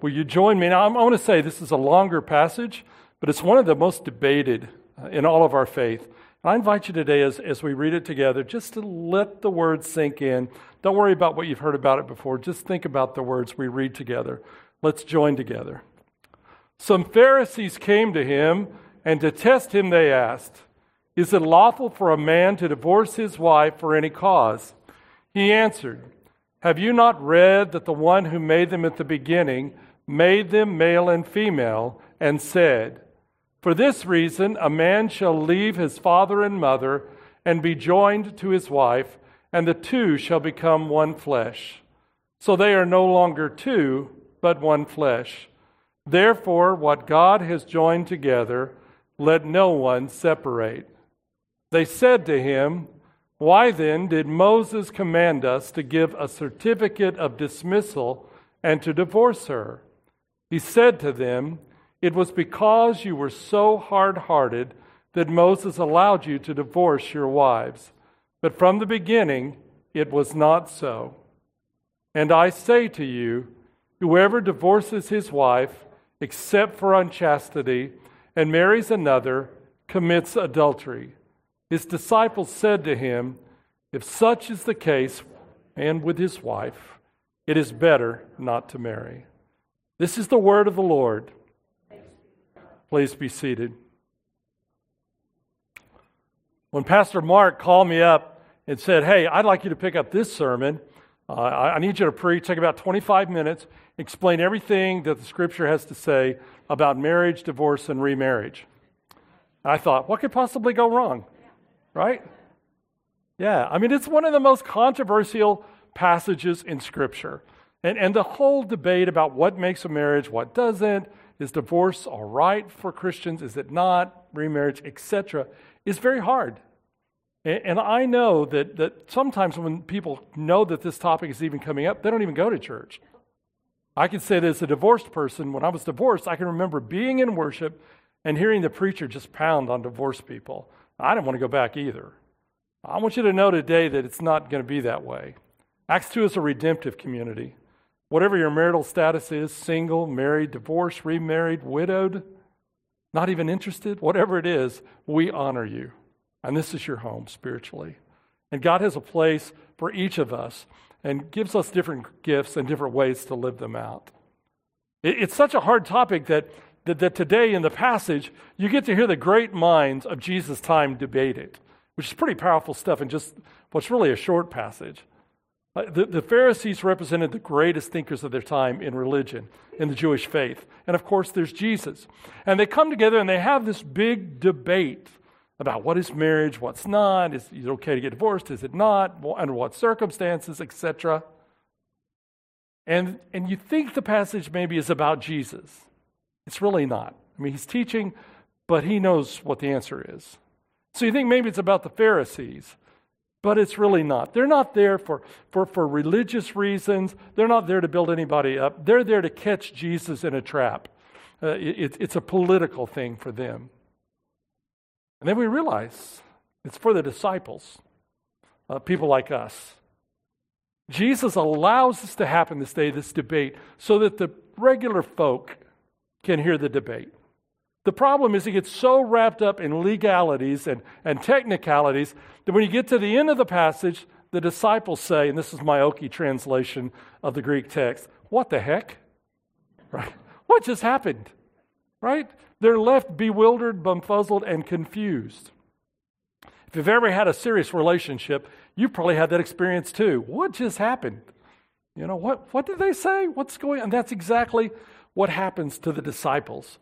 Will you join me? Now, I want to say this is a longer passage, but it's one of the most debated uh, in all of our faith. And I invite you today, as, as we read it together, just to let the words sink in. Don't worry about what you've heard about it before. Just think about the words we read together. Let's join together. Some Pharisees came to him, and to test him, they asked, Is it lawful for a man to divorce his wife for any cause? He answered, Have you not read that the one who made them at the beginning made them male and female, and said, for this reason, a man shall leave his father and mother and be joined to his wife, and the two shall become one flesh. So they are no longer two, but one flesh. Therefore, what God has joined together, let no one separate. They said to him, Why then did Moses command us to give a certificate of dismissal and to divorce her? He said to them, it was because you were so hard hearted that Moses allowed you to divorce your wives. But from the beginning, it was not so. And I say to you, whoever divorces his wife, except for unchastity, and marries another, commits adultery. His disciples said to him, If such is the case, and with his wife, it is better not to marry. This is the word of the Lord. Please be seated. When Pastor Mark called me up and said, Hey, I'd like you to pick up this sermon, uh, I, need you to preach, take about 25 minutes, explain everything that the scripture has to say about marriage, divorce, and remarriage. I thought, what could possibly go wrong? Right? Yeah, I mean, it's one of the most controversial passages in Scripture. And, and the whole debate about what makes a marriage, what doesn't, is divorce all right for Christians? Is it not? Remarriage, etc., is very hard. And I know that, that sometimes when people know that this topic is even coming up, they don't even go to church. I can say that as a divorced person, when I was divorced, I can remember being in worship and hearing the preacher just pound on divorced people. I didn't want to go back either. I want you to know today that it's not going to be that way. Acts 2 is a redemptive community. Whatever your marital status is single, married, divorced, remarried, widowed, not even interested, whatever it is, we honor you. And this is your home spiritually. And God has a place for each of us and gives us different gifts and different ways to live them out. It's such a hard topic that, that, that today in the passage, you get to hear the great minds of Jesus' time debate it, which is pretty powerful stuff in just what's really a short passage. Uh, the, the, Pharisees represented the greatest thinkers of their time in religion, in the Jewish faith. And of course, there's Jesus. And they come together and they have this big debate about what is marriage, what's not, is it okay to get divorced, is it not, under what circumstances, etc. And, and you think the passage maybe is about Jesus. It's really not. I mean, he's teaching, but he knows what the answer is. So you think maybe it's about the Pharisees but it's really not. They're not there for, for, for religious reasons. They're not there to build anybody up. They're there to catch Jesus in a trap. Uh, it, it's a political thing for them. And then we realize it's for the disciples, uh, people like us. Jesus allows this to happen this day, this debate, so that the regular folk can hear the debate. The problem is he gets so wrapped up in legalities and, and technicalities that when you get to the end of the passage, the disciples say, and this is my Okie translation of the Greek text, what the heck? Right? What just happened? Right? They're left bewildered, bumfuzzled, and confused. If you've ever had a serious relationship, you've probably had that experience too. What just happened? You know, what, what did they say? What's going on? And that's exactly what happens to the disciples.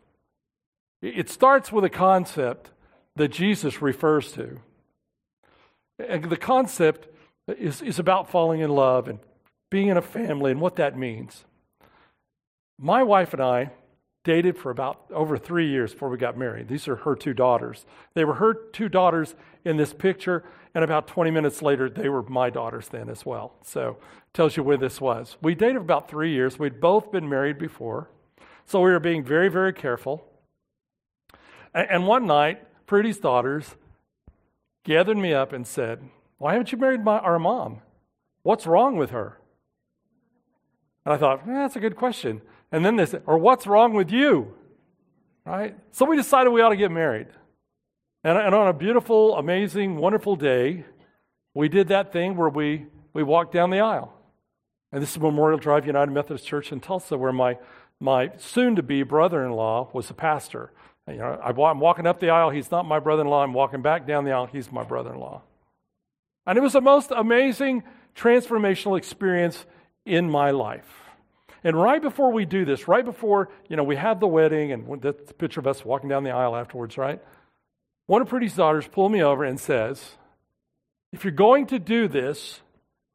It starts with a concept that Jesus refers to. And the concept is, is about falling in love and being in a family and what that means. My wife and I dated for about over three years before we got married. These are her two daughters. They were her two daughters in this picture, and about 20 minutes later, they were my daughters then as well. So tells you where this was. We dated for about three years. We'd both been married before, so we were being very, very careful. And one night, Prudy's daughters gathered me up and said, Why haven't you married my, our mom? What's wrong with her? And I thought, eh, that's a good question. And then they said, or what's wrong with you? Right? So we decided we ought to get married. And, and on a beautiful, amazing, wonderful day, we did that thing where we, we walked down the aisle. And this is Memorial Drive United Methodist Church in Tulsa, where my, my soon to be brother in law was a pastor. You know, I'm walking up the aisle, he's not my brother in law. I'm walking back down the aisle, he's my brother in law. And it was the most amazing transformational experience in my life. And right before we do this, right before, you know, we have the wedding and the picture of us walking down the aisle afterwards, right? One of Prudy's daughters pulled me over and says, if you're going to do this,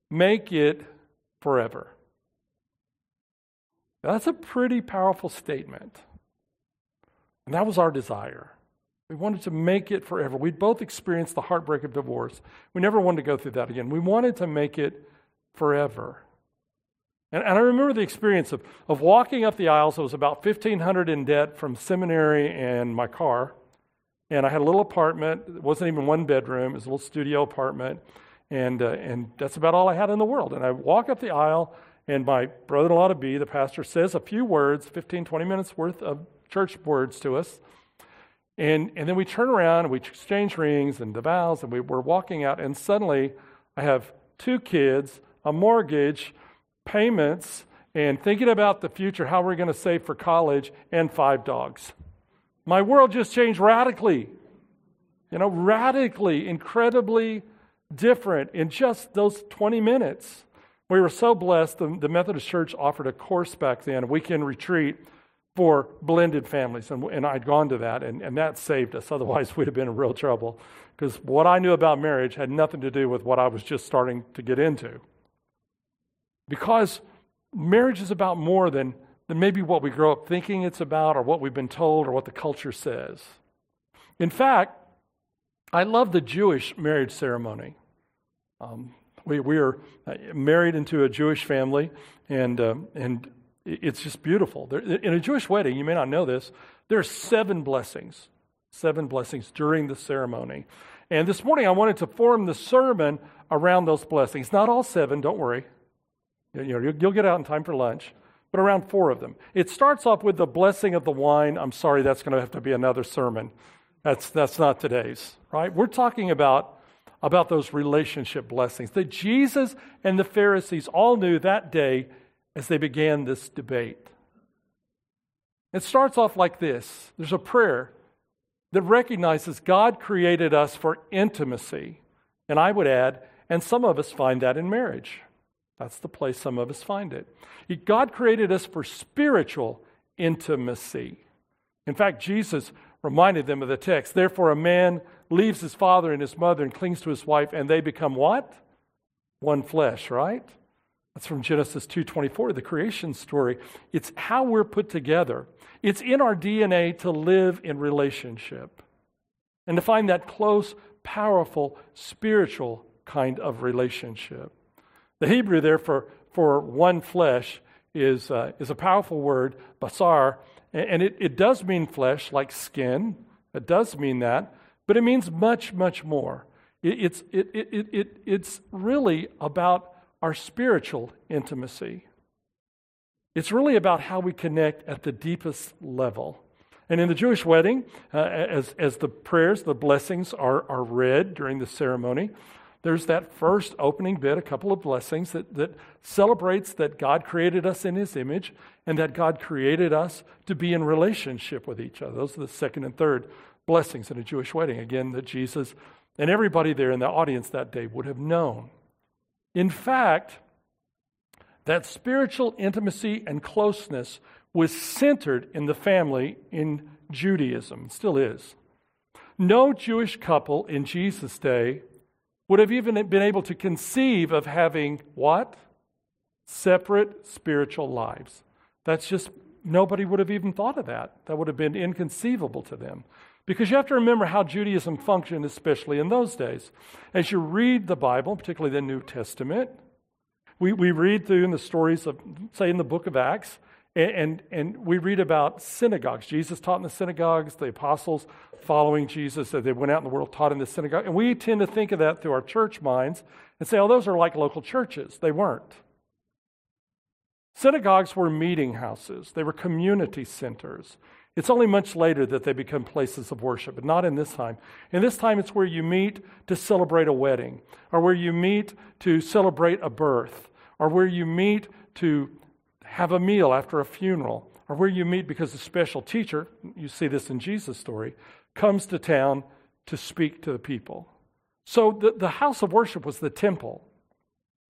make it forever. That's a pretty powerful statement. And that was our desire. We wanted to make it forever. We'd both experienced the heartbreak of divorce. We never wanted to go through that again. We wanted to make it forever. And, and I remember the experience of, of walking up the aisles. I was about 1500 in debt from seminary and my car. And I had a little apartment. It wasn't even one bedroom. It was a little studio apartment. And, uh, and that's about all I had in the world. And I walk up the aisle, and my brother-in-law to be, the pastor, says a few words, 15, 20 minutes worth of church words to us. And, and then we turn around and we exchange rings and the vows, and we, we're walking out, and suddenly I have two kids, a mortgage, payments, and thinking about the future, how we're going to save for college, and five dogs. My world just changed radically. You know, radically, incredibly different in just those 20 minutes. We were so blessed. The, the Methodist Church offered a course back then, a weekend retreat for blended families. And, and I'd gone to that, and, and that saved us. Otherwise, we'd have been in real trouble because what I knew about marriage had nothing to do with what I was just starting to get into. Because marriage is about more than, than maybe what we grow up thinking it's about or what we've been told or what the culture says. In fact, I love the Jewish marriage ceremony. Um, we, we are uh, married into a Jewish family, and, uh, and it's just beautiful. There, in a Jewish wedding, you may not know this, there are seven blessings, seven blessings during the ceremony. And this morning, I wanted to form the sermon around those blessings. Not all seven, don't worry. You know, you'll get out in time for lunch, but around four of them. It starts off with the blessing of the wine. I'm sorry, that's going to have to be another sermon. That's, that's not today's, right? We're talking about, about those relationship blessings that Jesus and the Pharisees all knew that day as they began this debate. It starts off like this there's a prayer that recognizes God created us for intimacy. And I would add, and some of us find that in marriage. That's the place some of us find it. God created us for spiritual intimacy. In fact, Jesus reminded them of the text. Therefore, a man leaves his father and his mother and clings to his wife, and they become what? One flesh, right? That's from Genesis 2:24, the creation story. It's how we're put together. It's in our DNA to live in relationship and to find that close, powerful, spiritual kind of relationship. The Hebrew there for, for one flesh is, uh, is a powerful word, basar, and it, it does mean flesh, like skin. It does mean that, but it means much, much more. It, it's, it, it, it, it's really about our spiritual intimacy. It's really about how we connect at the deepest level. And in the Jewish wedding, uh, as, as the prayers, the blessings are, are read during the ceremony, there's that first opening bit, a couple of blessings that, that celebrates that God created us in His image and that God created us to be in relationship with each other. Those are the second and third blessings in a Jewish wedding. Again, that Jesus and everybody there in the audience that day would have known. In fact, that spiritual intimacy and closeness was centered in the family in Judaism, still is. No Jewish couple in Jesus' day would have even been able to conceive of having what? Separate spiritual lives. That's just, nobody would have even thought of that. That would have been inconceivable to them. Because you have to remember how Judaism functioned, especially in those days. As you read the Bible, particularly the New Testament, we, we read through in the stories of, say, in the book of Acts, and, and, and we read about synagogues. Jesus taught in the synagogues, the apostles following Jesus, as they went out in the world, taught in the synagogue. And we tend to think of that through our church minds and say, oh, those are like local churches. They weren't. Synagogues were meeting houses, they were community centers. It's only much later that they become places of worship, but not in this time. In this time, it's where you meet to celebrate a wedding, or where you meet to celebrate a birth, or where you meet to have a meal after a funeral, or where you meet because a special teacher, you see this in Jesus' story, comes to town to speak to the people. So the, the house of worship was the temple.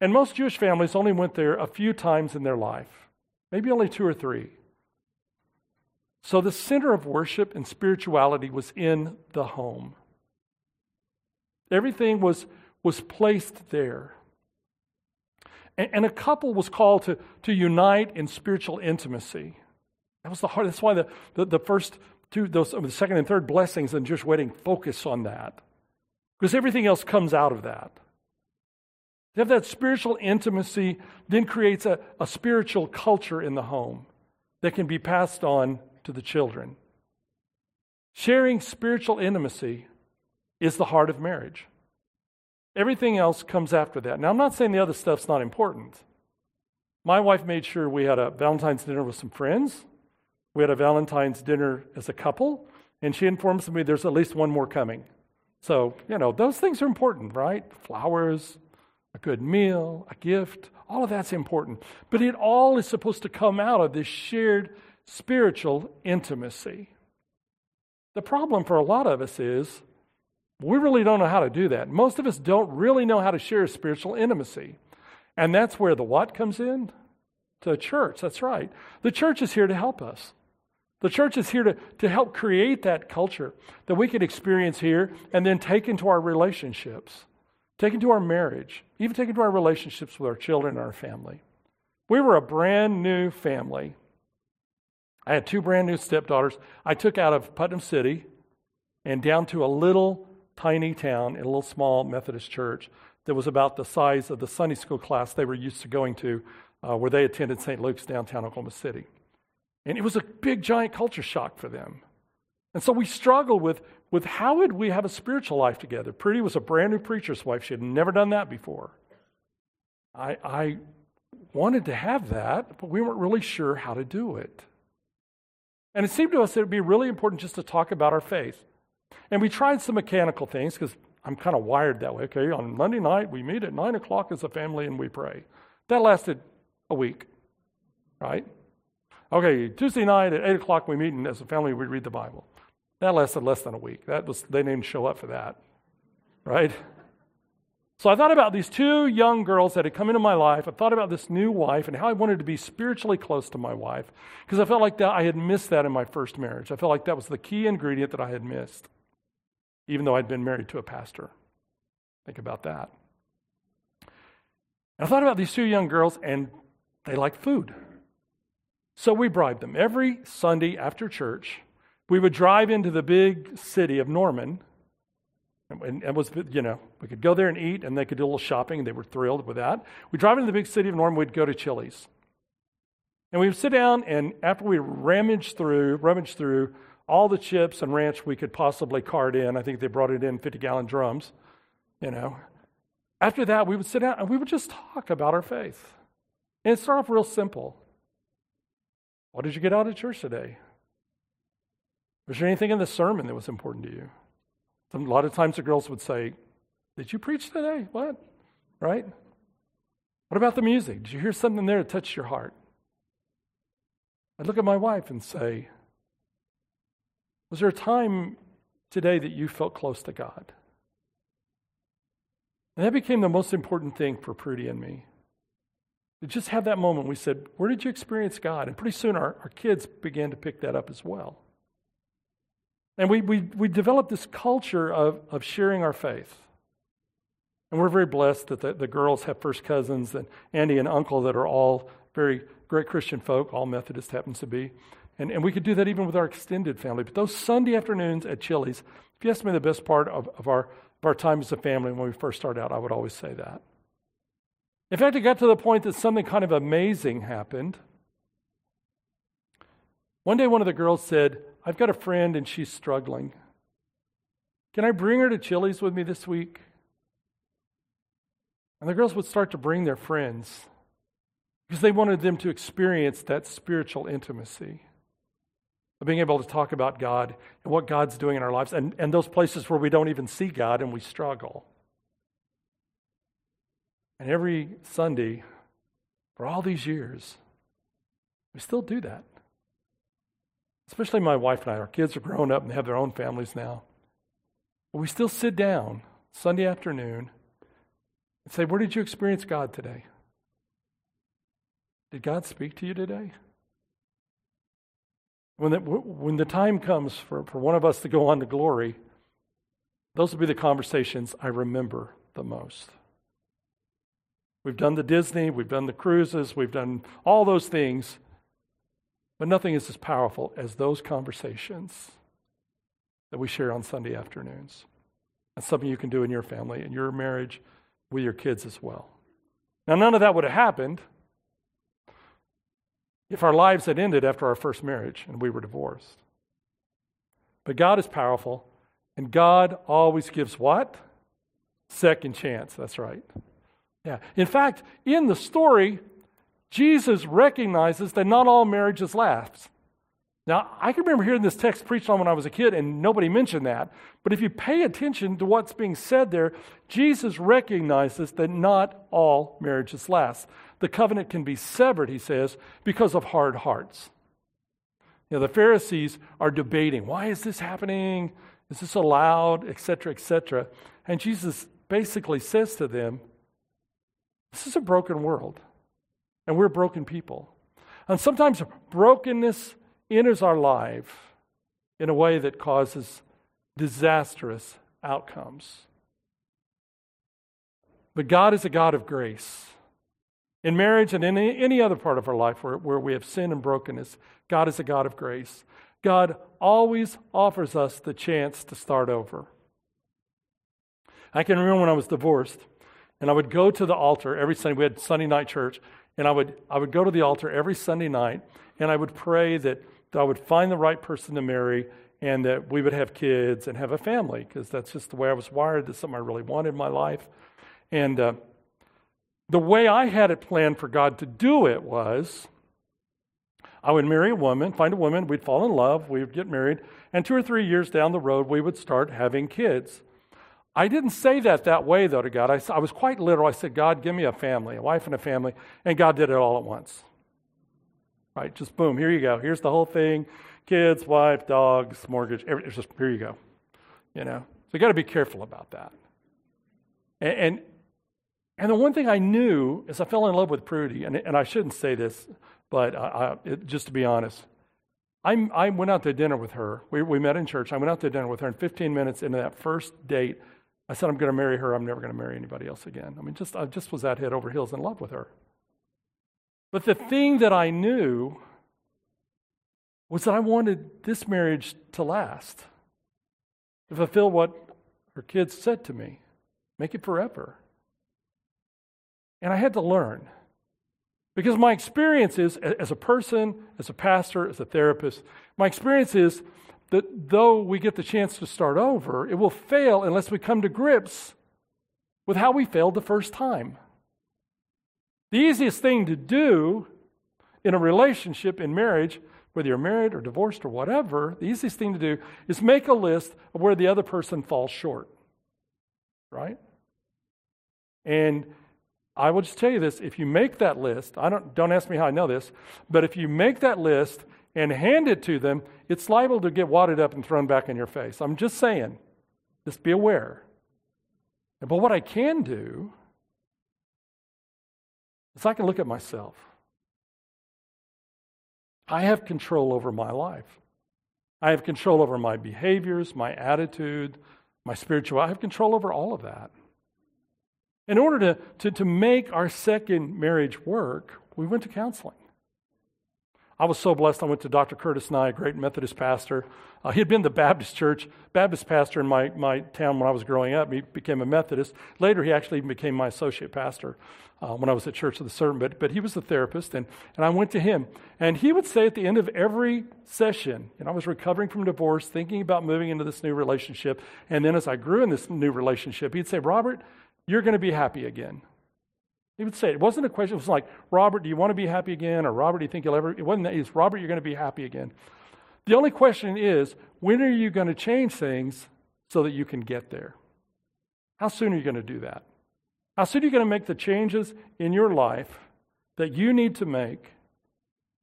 And most Jewish families only went there a few times in their life, maybe only two or three. So the center of worship and spirituality was in the home. Everything was, was placed there. And, and a couple was called to, to unite in spiritual intimacy. That was the heart. That's why the, the, the first two, those, the second and third blessings in Jewish wedding focus on that. Because everything else comes out of that. To have that spiritual intimacy then creates a, a spiritual culture in the home that can be passed on to the children. Sharing spiritual intimacy is the heart of marriage. Everything else comes after that. Now, I'm not saying the other stuff's not important. My wife made sure we had a Valentine's dinner with some friends. We had a Valentine's dinner as a couple, and she informs me there's at least one more coming. So, you know, those things are important, right? Flowers, a good meal, a gift, all of that's important. But it all is supposed to come out of this shared spiritual intimacy. The problem for a lot of us is we really don't know how to do that. Most of us don't really know how to share spiritual intimacy. And that's where the what comes in? To church, that's right. The church is here to help us. The church is here to, to help create that culture that we can experience here and then take into our relationships. Take into our marriage, even take into our relationships with our children and our family. We were a brand new family. I had two brand new stepdaughters. I took out of Putnam City and down to a little tiny town in a little small Methodist church that was about the size of the Sunday school class they were used to going to uh, where they attended St. Luke's downtown Oklahoma City. And it was a big, giant culture shock for them. And so we struggled with with how would we have a spiritual life together. Prudy was a brand new preacher's wife. She had never done that before. I, I wanted to have that, but we weren't really sure how to do it. And it seemed to us it would be really important just to talk about our faith. And we tried some mechanical things because I'm kind of wired that way. Okay, on Monday night, we meet at 9 o'clock as a family and we pray. That lasted a week, right? Okay, Tuesday night at 8 o'clock, we meet and as a family we read the Bible. That lasted less than a week. That was they didn't show up for that. Right? So I thought about these two young girls that had come into my life. I thought about this new wife and how I wanted to be spiritually close to my wife because I felt like that I had missed that in my first marriage. I felt like that was the key ingredient that I had missed, even though I'd been married to a pastor. Think about that. And I thought about these two young girls, and they like food. So we bribed them. Every Sunday after church, we would drive into the big city of Norman. And it was, you know, we could go there and eat, and they could do a little shopping, and they were thrilled with that. We drive into the big city of Norman, we'd go to Chili's. And we would sit down, and after we rummaged through, rummaged through all the chips and ranch we could possibly cart in, I think they brought it in 50 gallon drums, you know. After that, we would sit down and we would just talk about our faith. And it started off real simple. What did you get out of church today? Was there anything in the sermon that was important to you? A lot of times the girls would say, Did you preach today? What? Right? What about the music? Did you hear something there that touched your heart? I'd look at my wife and say, Was there a time today that you felt close to God? And that became the most important thing for Prudy and me. To just have that moment, we said, Where did you experience God? And pretty soon our, our kids began to pick that up as well. And we, we, we developed this culture of, of sharing our faith. And we're very blessed that the, the girls have first cousins and Andy and uncle that are all very great Christian folk, all Methodist happens to be. And, and we could do that even with our extended family. But those Sunday afternoons at Chili's, if you ask me the best part of, of, our, of our time as a family when we first started out, I would always say that. In fact, it got to the point that something kind of amazing happened. One day, one of the girls said, I've got a friend and she's struggling. Can I bring her to Chili's with me this week? And the girls would start to bring their friends. because they wanted them to experience that spiritual intimacy of being able to talk about God and what God's doing in our lives and, and those places where we don't even see God and we struggle. And every Sunday, for all these years, we still do that. Especially my wife and I. Our kids are grown up and have their own families now. But we still sit down Sunday afternoon and say, Where did you experience God today? Did God speak to you today? When the, when the time comes for, for one of us to go on to glory, those will be the conversations I remember the most. We've done the Disney, we've done the cruises, we've done all those things, but nothing is as powerful as those conversations that we share on Sunday afternoons. That's something you can do in your family, in your marriage, with your kids as well. Now, none of that would have happened if our lives had ended after our first marriage and we were divorced. But God is powerful, and God always gives what? Second chance. That's right. Yeah. In fact, in the story, Jesus recognizes that not all marriages last. Now, I can remember hearing this text preached on when I was a kid, and nobody mentioned that. But if you pay attention to what's being said there, Jesus recognizes that not all marriages last. The covenant can be severed, he says, because of hard hearts. You know, the Pharisees are debating why is this happening? Is this allowed? Etc., etc. And Jesus basically says to them, This is a broken world, and we're broken people. And sometimes brokenness enters our life in a way that causes disastrous outcomes. But God is a God of grace. In marriage and in any other part of our life where, where we have sin and brokenness, God is a God of grace. God always offers us the chance to start over. I can remember when I was divorced, and I would go to the altar every Sunday. We had Sunday night church, and I would, I would go to the altar every Sunday night, and I would pray that that I would find the right person to marry and that we would have kids and have a family because that's just the way I was wired. That's something I really wanted in my life. And uh, the way I had it planned for God to do it was I would marry a woman, find a woman, we'd fall in love, we would get married, and two or three years down the road, we would start having kids. I didn't say that that way, though, to God. I, I was quite literal. I said, God, give me a family, a wife and a family. And God did it all at once. Right? Just boom, here you go. Here's the whole thing kids, wife, dogs, mortgage. It's just here you go. You know? So you got to be careful about that. And, and, and, the one thing I knew is I fell in love with Prudy, and, and I shouldn't say this, but I, I, it, just to be honest, I, I went out to dinner with her. We, we met in church. I went out to dinner with her, and 15 minutes into that first date, I said, I'm going to marry her. I'm never going to marry anybody else again. I mean, just I just was that head over heels in love with her. But the thing that I knew was that I wanted this marriage to last, to fulfill what her kids said to me make it forever. And I had to learn. Because my experience is, as a person, as a pastor, as a therapist, my experience is that though we get the chance to start over, it will fail unless we come to grips with how we failed the first time. The easiest thing to do in a relationship, in marriage, whether you're married or divorced or whatever, the easiest thing to do is make a list of where the other person falls short. Right? And I will just tell you this if you make that list, I don't, don't ask me how I know this, but if you make that list and hand it to them, it's liable to get wadded up and thrown back in your face. I'm just saying, just be aware. But what I can do is I can look at myself. I have control over my life. I have control over my behaviors, my attitude, my spiritual. I have control over all of that. In order to, to, to make our second marriage work, we went to counseling. I was so blessed. I went to Dr. Curtis Nye, a great Methodist pastor. Uh, he had been the Baptist church, Baptist pastor in my, my town when I was growing up. He became a Methodist. Later, he actually even became my associate pastor uh, when I was at Church of the Servant. But, but he was a therapist, and, and I went to him. And he would say at the end of every session, and I was recovering from divorce, thinking about moving into this new relationship. And then as I grew in this new relationship, he'd say, Robert, you're going to be happy again. He would say it. Wasn't a question. It was like, Robert, do you want to be happy again? Or Robert, do you think you'll ever? It wasn't that. It's Robert, you're going to be happy again. The only question is, when are you going to change things so that you can get there? How soon are you going to do that? How soon are you going to make the changes in your life that you need to make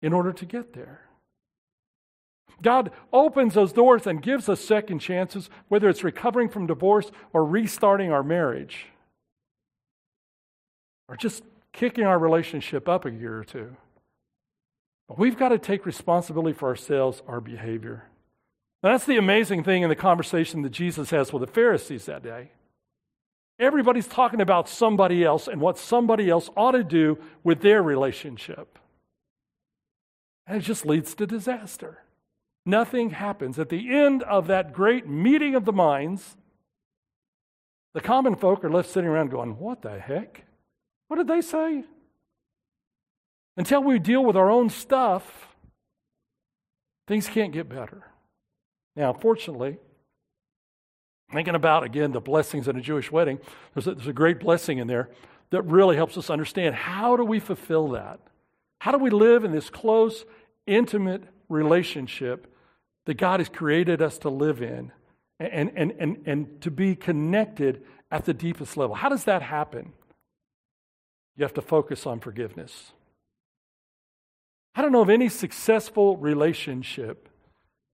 in order to get there? God opens those doors and gives us second chances, whether it's recovering from divorce or restarting our marriage just kicking our relationship up a year or two. But we've got to take responsibility for ourselves, our behavior. And that's the amazing thing in the conversation that Jesus has with the Pharisees that day. Everybody's talking about somebody else and what somebody else ought to do with their relationship. And it just leads to disaster. Nothing happens. At the end of that great meeting of the minds, the common folk are left sitting around going, What the heck? What did they say? Until we deal with our own stuff, things can't get better. Now, fortunately, thinking about again the blessings in a Jewish wedding, there's a, there's a great blessing in there that really helps us understand how do we fulfill that? How do we live in this close, intimate relationship that God has created us to live in and, and, and, and to be connected at the deepest level? How does that happen? You have to focus on forgiveness. I don't know of any successful relationship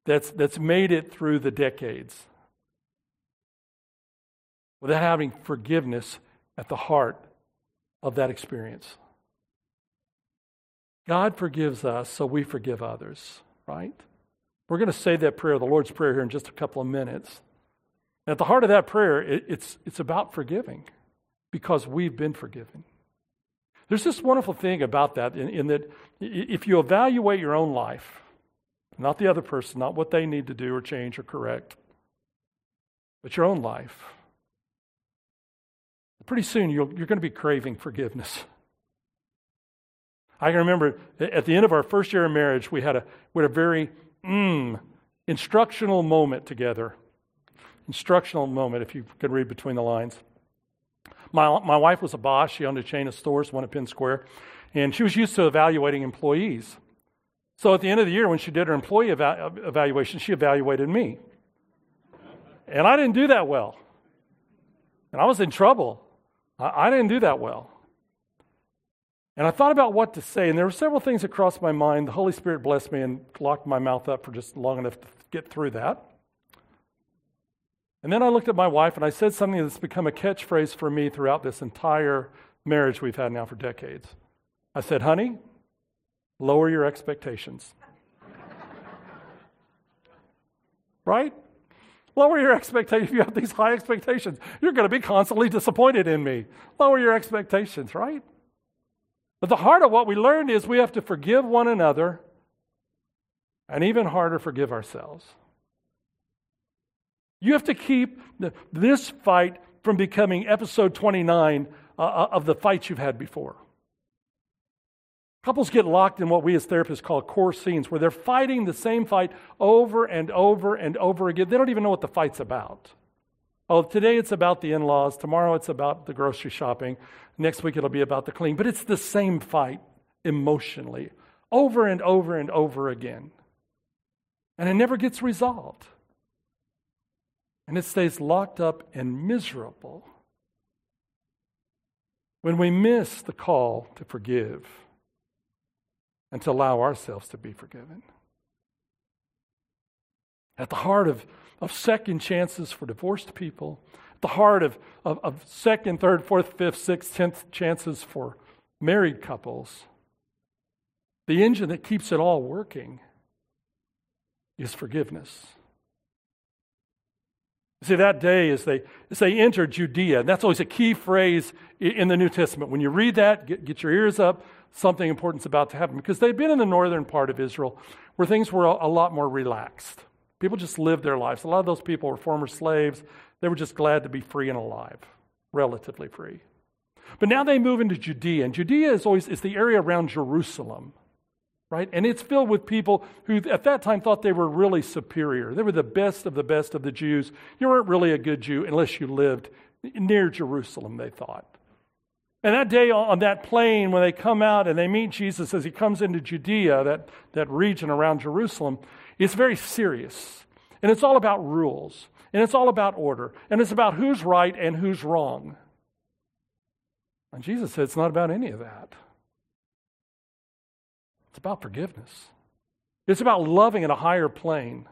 that's, that's made it through the decades without having forgiveness at the heart of that experience. God forgives us, so we forgive others, right? We're going to say that prayer, the Lord's Prayer, here in just a couple of minutes. At the heart of that prayer, it, it's, it's about forgiving because we've been forgiven. There's this wonderful thing about that in, in that if you evaluate your own life, not the other person, not what they need to do or change or correct, but your own life, pretty soon you're going to be craving forgiveness. I can remember at the end of our first year of marriage, we had a, we had a very mm, instructional moment together. Instructional moment, if you could read between the lines. My, my wife was a boss. She owned a chain of stores, one at Penn Square, and she was used to evaluating employees. So at the end of the year, when she did her employee eva- evaluation, she evaluated me. And I didn't do that well. And I was in trouble. I, I didn't do that well. And I thought about what to say, and there were several things that crossed my mind. The Holy Spirit blessed me and locked my mouth up for just long enough to get through that. And then I looked at my wife and I said something that's become a catchphrase for me throughout this entire marriage we've had now for decades. I said, honey, lower your expectations. right? Lower your expectations. If you have these high expectations, you're going to be constantly disappointed in me. Lower your expectations, right? But the heart of what we learned is we have to forgive one another and even harder, forgive ourselves. You have to keep the, this fight from becoming episode 29 uh, uh, of the fights you've had before. Couples get locked in what we as therapists call core scenes, where they're fighting the same fight over and over and over again. They don't even know what the fight's about. Oh, today it's about the in laws. Tomorrow it's about the grocery shopping. Next week it'll be about the cleaning. But it's the same fight emotionally, over and over and over again. And it never gets resolved and it stays locked up and miserable when we miss the call to forgive and to allow ourselves to be forgiven. At the heart of, of second chances for divorced people, at the heart of, of, of second, third, fourth, fifth, sixth, tenth chances for married couples, the engine that keeps it all working is forgiveness. See, that day as they, as they enter Judea, and that's always a key phrase in the New Testament. When you read that, get, get your ears up, something important's about to happen. Because they've been in the northern part of Israel where things were a, a lot more relaxed. People just lived their lives. A lot of those people were former slaves. They were just glad to be free and alive, relatively free. But now they move into Judea, and Judea is always is the area around Jerusalem right? And it's filled with people who at that time thought they were really superior. They were the best of the best of the Jews. You weren't really a good Jew unless you lived near Jerusalem, they thought. And that day on that plain, when they come out and they meet Jesus as he comes into Judea, that, that region around Jerusalem, it's very serious. And it's all about rules. And it's all about order. And it's about who's right and who's wrong. And Jesus said it's not about any of that. It's about forgiveness. It's about loving at a higher plane.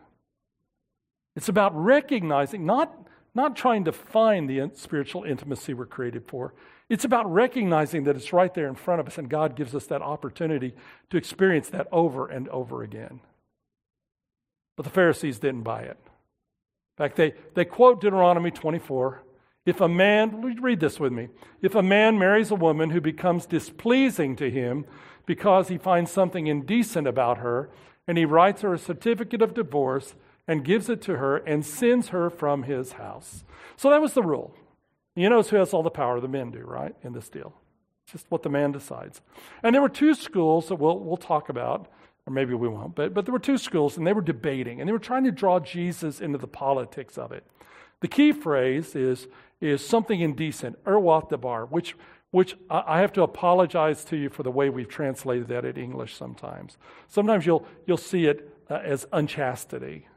It's about recognizing, not, not trying to find the spiritual intimacy we're created for. It's about recognizing that it's right there in front of us, and God gives us that opportunity to experience that over and over again. But the Pharisees didn't buy it. In fact, they, they quote Deuteronomy 24. If a man, read this with me, if a man marries a woman who becomes displeasing to him because he finds something indecent about her, and he writes her a certificate of divorce and gives it to her and sends her from his house. So that was the rule. You notice who has all the power? The men do, right, in this deal. It's just what the man decides. And there were two schools that we'll, we'll talk about or maybe we won't. But, but there were two schools, and they were debating, and they were trying to draw Jesus into the politics of it. The key phrase is, is something indecent, irwath debar, which, which I have to apologize to you for the way we've translated that in English sometimes. Sometimes you'll, you'll see it uh, as unchastity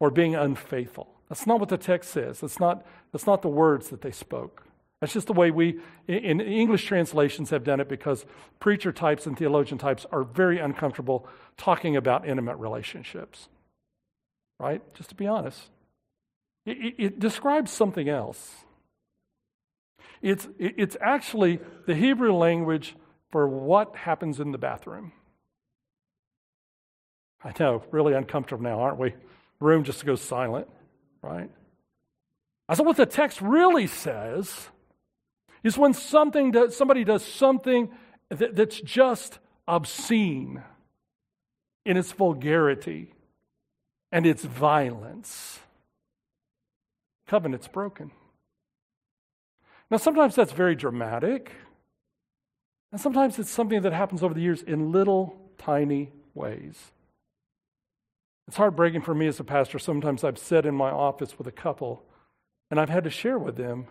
or being unfaithful. That's not what the text says. That's not, that's not the words that they spoke. That's just the way we, in English translations, have done it because preacher types and theologian types are very uncomfortable talking about intimate relationships. Right? Just to be honest. It, it describes something else. It's, it's actually the Hebrew language for what happens in the bathroom. I know, really uncomfortable now, aren't we? Room just goes silent, right? I said, what the text really says is when something that somebody does something that, that's just obscene in its vulgarity and its violence. Covenant's broken. Now, sometimes that's very dramatic, and sometimes it's something that happens over the years in little tiny ways. It's heartbreaking for me as a pastor. Sometimes I've sat in my office with a couple, and I've had to share with them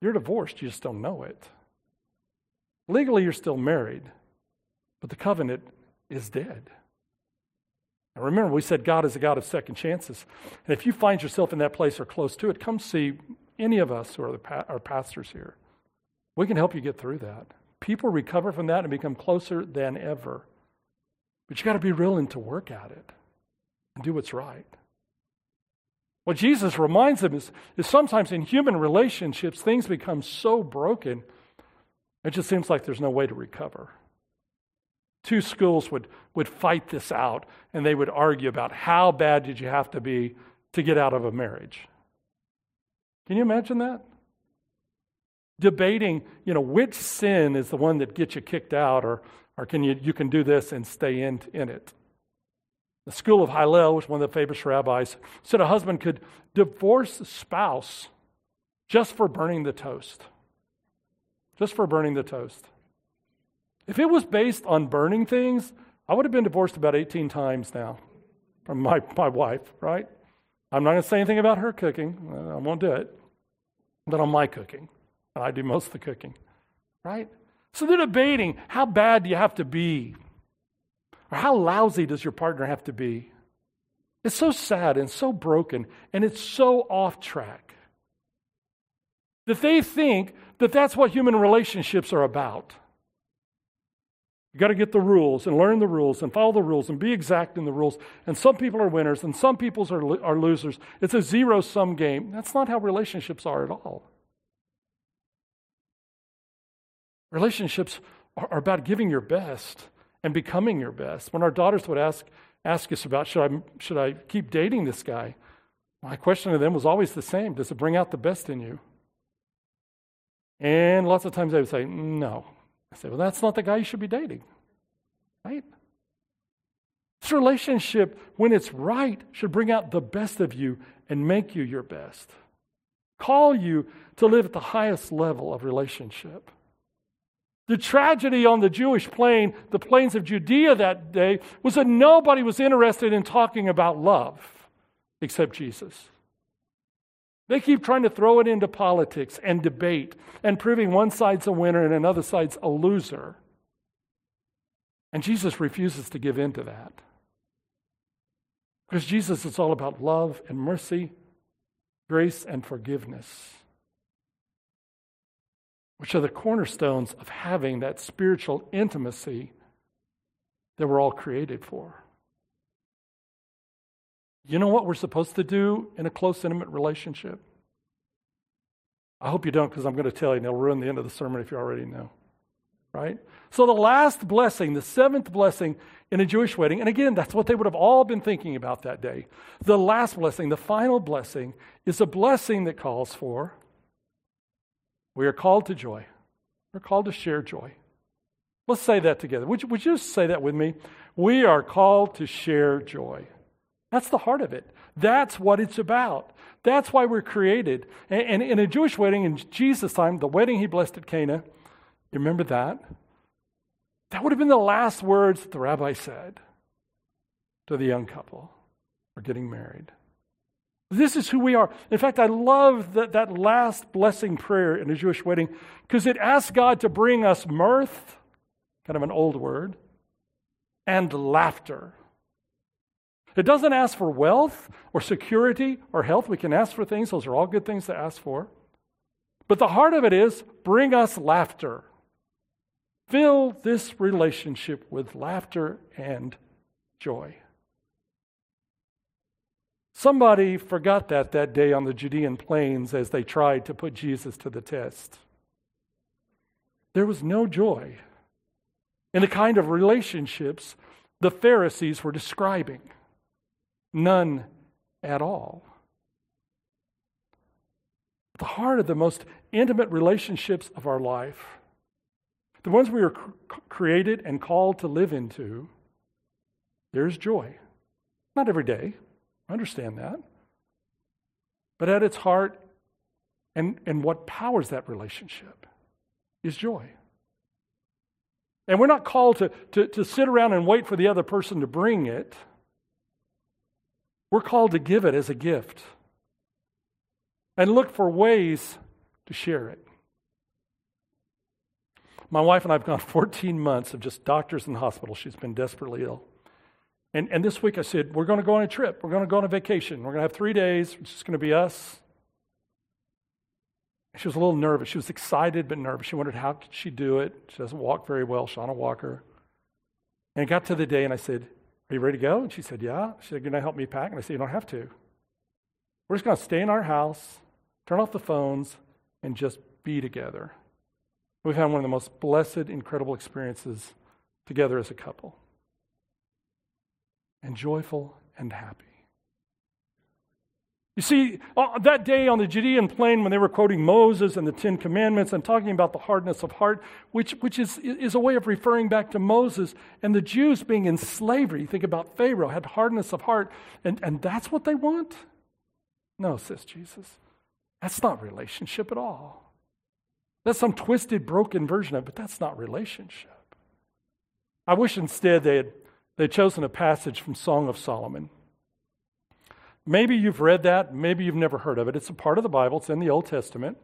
you're divorced, you just don't know it. Legally, you're still married, but the covenant is dead. Now remember, we said God is a God of second chances. And if you find yourself in that place or close to it, come see any of us who are pa- our pastors here. We can help you get through that. People recover from that and become closer than ever. But you got to be willing to work at it and do what's right. What Jesus reminds them is, is sometimes in human relationships, things become so broken, it just seems like there's no way to recover. Two schools would, would fight this out, and they would argue about how bad did you have to be to get out of a marriage. Can you imagine that? Debating, you know, which sin is the one that gets you kicked out, or, or can you, you can do this and stay in, in it. The school of Hillel, which one of the famous rabbis, said a husband could divorce a spouse just for burning the toast. Just for burning the toast. If it was based on burning things, I would have been divorced about 18 times now from my, my wife, right? I'm not going to say anything about her cooking. I won't do it. But on my cooking. And I do most of the cooking, right? So they're debating how bad do you have to be or how lousy does your partner have to be? It's so sad and so broken, and it's so off track that they think that that's what human relationships are about. You got to get the rules and learn the rules and follow the rules and be exact in the rules. And some people are winners and some people are, are losers. It's a zero sum game. That's not how relationships are at all. Relationships are, are about giving your best and becoming your best. When our daughters would ask, ask us about, should I, should I keep dating this guy? My question to them was always the same Does it bring out the best in you? And lots of times they would say, No. I say, Well, that's not the guy you should be dating. Right? This relationship, when it's right, should bring out the best of you and make you your best. Call you to live at the highest level of relationship. The tragedy on the Jewish plain, the plains of Judea that day, was that nobody was interested in talking about love except Jesus. They keep trying to throw it into politics and debate and proving one side's a winner and another side's a loser. And Jesus refuses to give in to that. Because Jesus is all about love and mercy, grace and forgiveness, which are the cornerstones of having that spiritual intimacy that we're all created for. You know what we're supposed to do in a close, intimate relationship? I hope you don't, because I'm going to tell you, and it'll ruin the end of the sermon if you already know. Right? So, the last blessing, the seventh blessing in a Jewish wedding, and again, that's what they would have all been thinking about that day. The last blessing, the final blessing, is a blessing that calls for we are called to joy. We're called to share joy. Let's say that together. Would you, would you just say that with me? We are called to share joy. That's the heart of it. That's what it's about. That's why we're created. And, in a Jewish wedding in Jesus' time, the wedding he blessed at Cana, you remember that? That would have been the last words that the rabbi said to the young couple are getting married. This is who we are. In fact, I love that, that last blessing prayer in a Jewish wedding because it asks God to bring us mirth, kind of an old word, and laughter. It doesn't ask for wealth or security or health. We can ask for things, those are all good things to ask for. But the heart of it is bring us laughter. Fill this relationship with laughter and joy. Somebody forgot that that day on the Judean plains as they tried to put Jesus to the test. There was no joy in the kind of relationships the Pharisees were describing. None at all. At the heart of the most intimate relationships of our life, the ones we are created and called to live into, there's joy. Not every day, I understand that. But at its heart, and, and what powers that relationship is joy. And we're not called to, to, to sit around and wait for the other person to bring it. We're called to give it as a gift and look for ways to share it. My wife and I have gone 14 months of just doctors in the hospital. She's been desperately ill. And, and this week I said, We're going to go on a trip. We're going to go on a vacation. We're going to have three days. It's just going to be us. She was a little nervous. She was excited but nervous. She wondered how could she do it. She doesn't walk very well. Shauna Walker. And it got to the day, and I said, are you ready to go? And she said, Yeah. She said, Can I help me pack? And I said, You don't have to. We're just going to stay in our house, turn off the phones, and just be together. We've had one of the most blessed, incredible experiences together as a couple. And joyful and happy. You see, uh, that day on the Judean plain when they were quoting Moses and the Ten Commandments and talking about the hardness of heart, which, which is, is a way of referring back to Moses and the Jews being in slavery. Think about Pharaoh, had hardness of heart, and, and that's what they want? No, says Jesus. That's not relationship at all. That's some twisted, broken version of it, but that's not relationship. I wish instead they had they'd chosen a passage from Song of Solomon. Maybe you've read that, maybe you've never heard of it. It's a part of the Bible, it's in the Old Testament.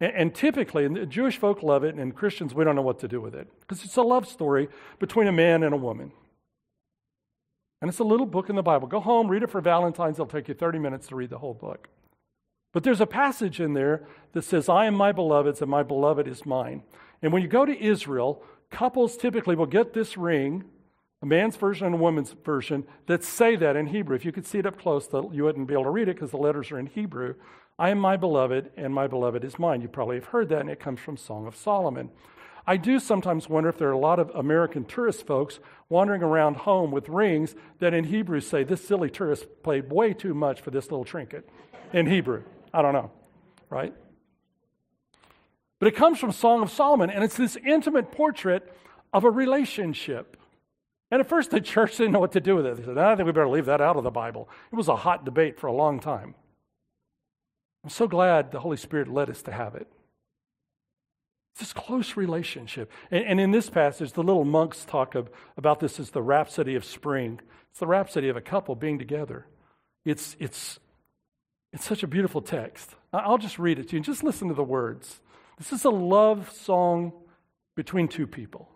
And, and typically, and the Jewish folk love it, and Christians, we don't know what to do with it. Because it's a love story between a man and a woman. And it's a little book in the Bible. Go home, read it for Valentine's. It'll take you 30 minutes to read the whole book. But there's a passage in there that says, I am my beloved's, and my beloved is mine. And when you go to Israel, couples typically will get this ring a man's version and a woman's version that say that in Hebrew. If you could see it up close, you wouldn't be able to read it because the letters are in Hebrew. I am my beloved, and my beloved is mine. You probably have heard that, and it comes from Song of Solomon. I do sometimes wonder if there are a lot of American tourist folks wandering around home with rings that in Hebrew say, This silly tourist paid way too much for this little trinket in Hebrew. I don't know, right? But it comes from Song of Solomon, and it's this intimate portrait of a relationship. And at first, the church didn't know what to do with it. They said, ah, I think we better leave that out of the Bible. It was a hot debate for a long time. I'm so glad the Holy Spirit led us to have it. It's this close relationship. And, and in this passage, the little monks talk of, about this as the rhapsody of spring. It's the rhapsody of a couple being together. It's, it's It's such a beautiful text. I'll just read it to you. And just listen to the words. This is a love song between two people.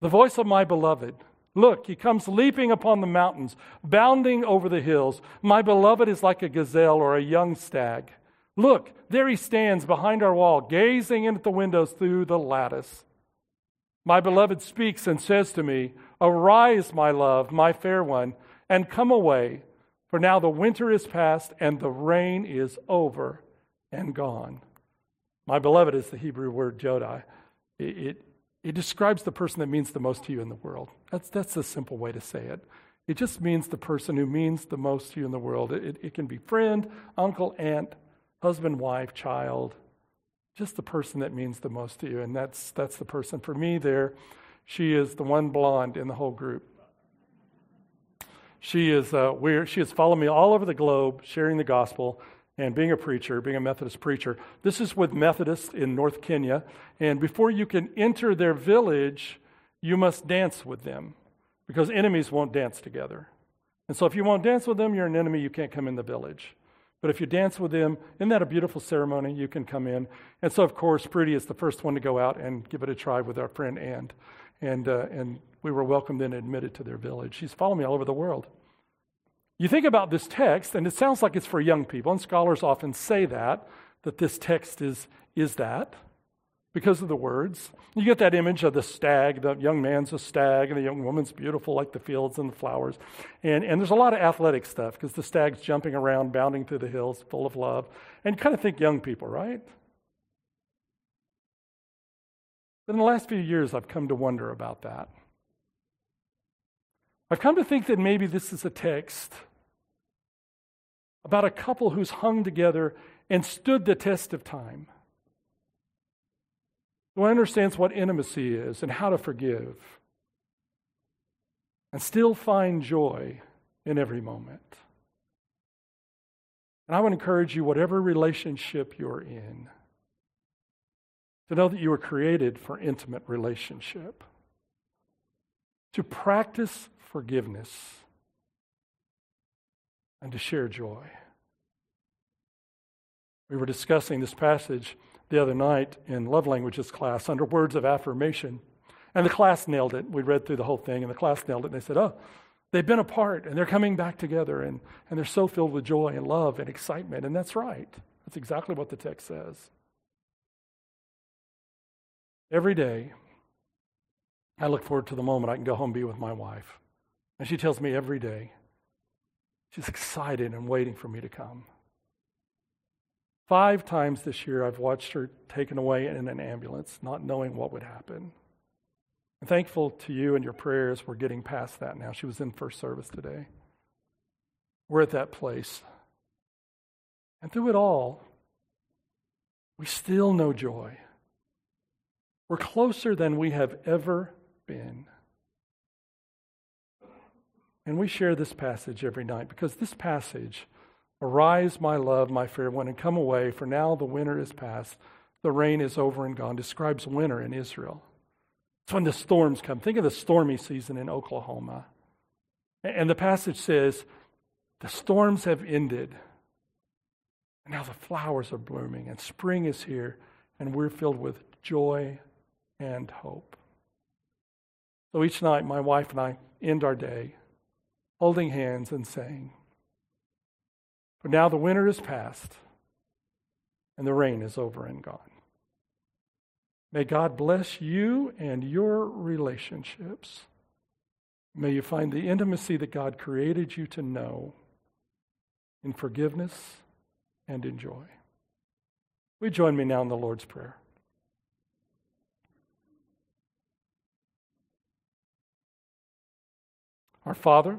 The voice of my beloved. Look, he comes leaping upon the mountains, bounding over the hills. My beloved is like a gazelle or a young stag. Look, there he stands behind our wall, gazing in at the windows through the lattice. My beloved speaks and says to me, Arise, my love, my fair one, and come away, for now the winter is past and the rain is over and gone. My beloved is the Hebrew word Dodi. It, it, it describes the person that means the most to you in the world. That's, that's the simple way to say it. It just means the person who means the most to you in the world. It, it can be friend, uncle, aunt, husband, wife, child, just the person that means the most to you. And that's, that's the person. For me, there, she is the one blonde in the whole group. She is, uh, weird. she has followed me all over the globe, sharing the gospel and being a preacher, being a Methodist preacher. This is with Methodists in North Kenya. And before you can enter their village, you must dance with them because enemies won't dance together. And so if you won't dance with them, you're an enemy, you can't come in the village. But if you dance with them, isn't that a beautiful ceremony? You can come in. And so, of course, Prudy is the first one to go out and give it a try with our friend Ann. And, uh, and we were welcomed and admitted to their village. She's followed me all over the world. You think about this text, and it sounds like it's for young people, and scholars often say that, that this text is, is that because of the words. You get that image of the stag, the young man's a stag, and the young woman's beautiful like the fields and the flowers. And, and there's a lot of athletic stuff because the stag's jumping around, bounding through the hills, full of love. And you kind of think young people, right? But in the last few years, I've come to wonder about that. I've come to think that maybe this is a text about a couple who's hung together and stood the test of time. Who understands what intimacy is and how to forgive and still find joy in every moment. And I would encourage you, whatever relationship you're in, to know that you were created for intimate relationship, to practice forgiveness and to share joy. We were discussing this passage the other night in love languages class under words of affirmation. And the class nailed it. We read through the whole thing, and the class nailed it. And they said, Oh, they've been apart, and they're coming back together, and, and they're so filled with joy and love and excitement. And that's right. That's exactly what the text says. Every day, I look forward to the moment I can go home and be with my wife. And she tells me every day, she's excited and waiting for me to come. Five times this year, I've watched her taken away in an ambulance, not knowing what would happen. I'm thankful to you and your prayers, we're getting past that now. She was in first service today. We're at that place. And through it all, we still know joy. We're closer than we have ever been. And we share this passage every night because this passage, Arise, my love, my fair one, and come away, for now the winter is past, the rain is over and gone, describes winter in Israel. It's when the storms come. Think of the stormy season in Oklahoma. And the passage says, The storms have ended. And now the flowers are blooming, and spring is here, and we're filled with joy and hope. So each night, my wife and I end our day holding hands and saying, For now the winter is past and the rain is over and gone. May God bless you and your relationships. May you find the intimacy that God created you to know in forgiveness and in joy. We join me now in the Lord's Prayer. Our Father,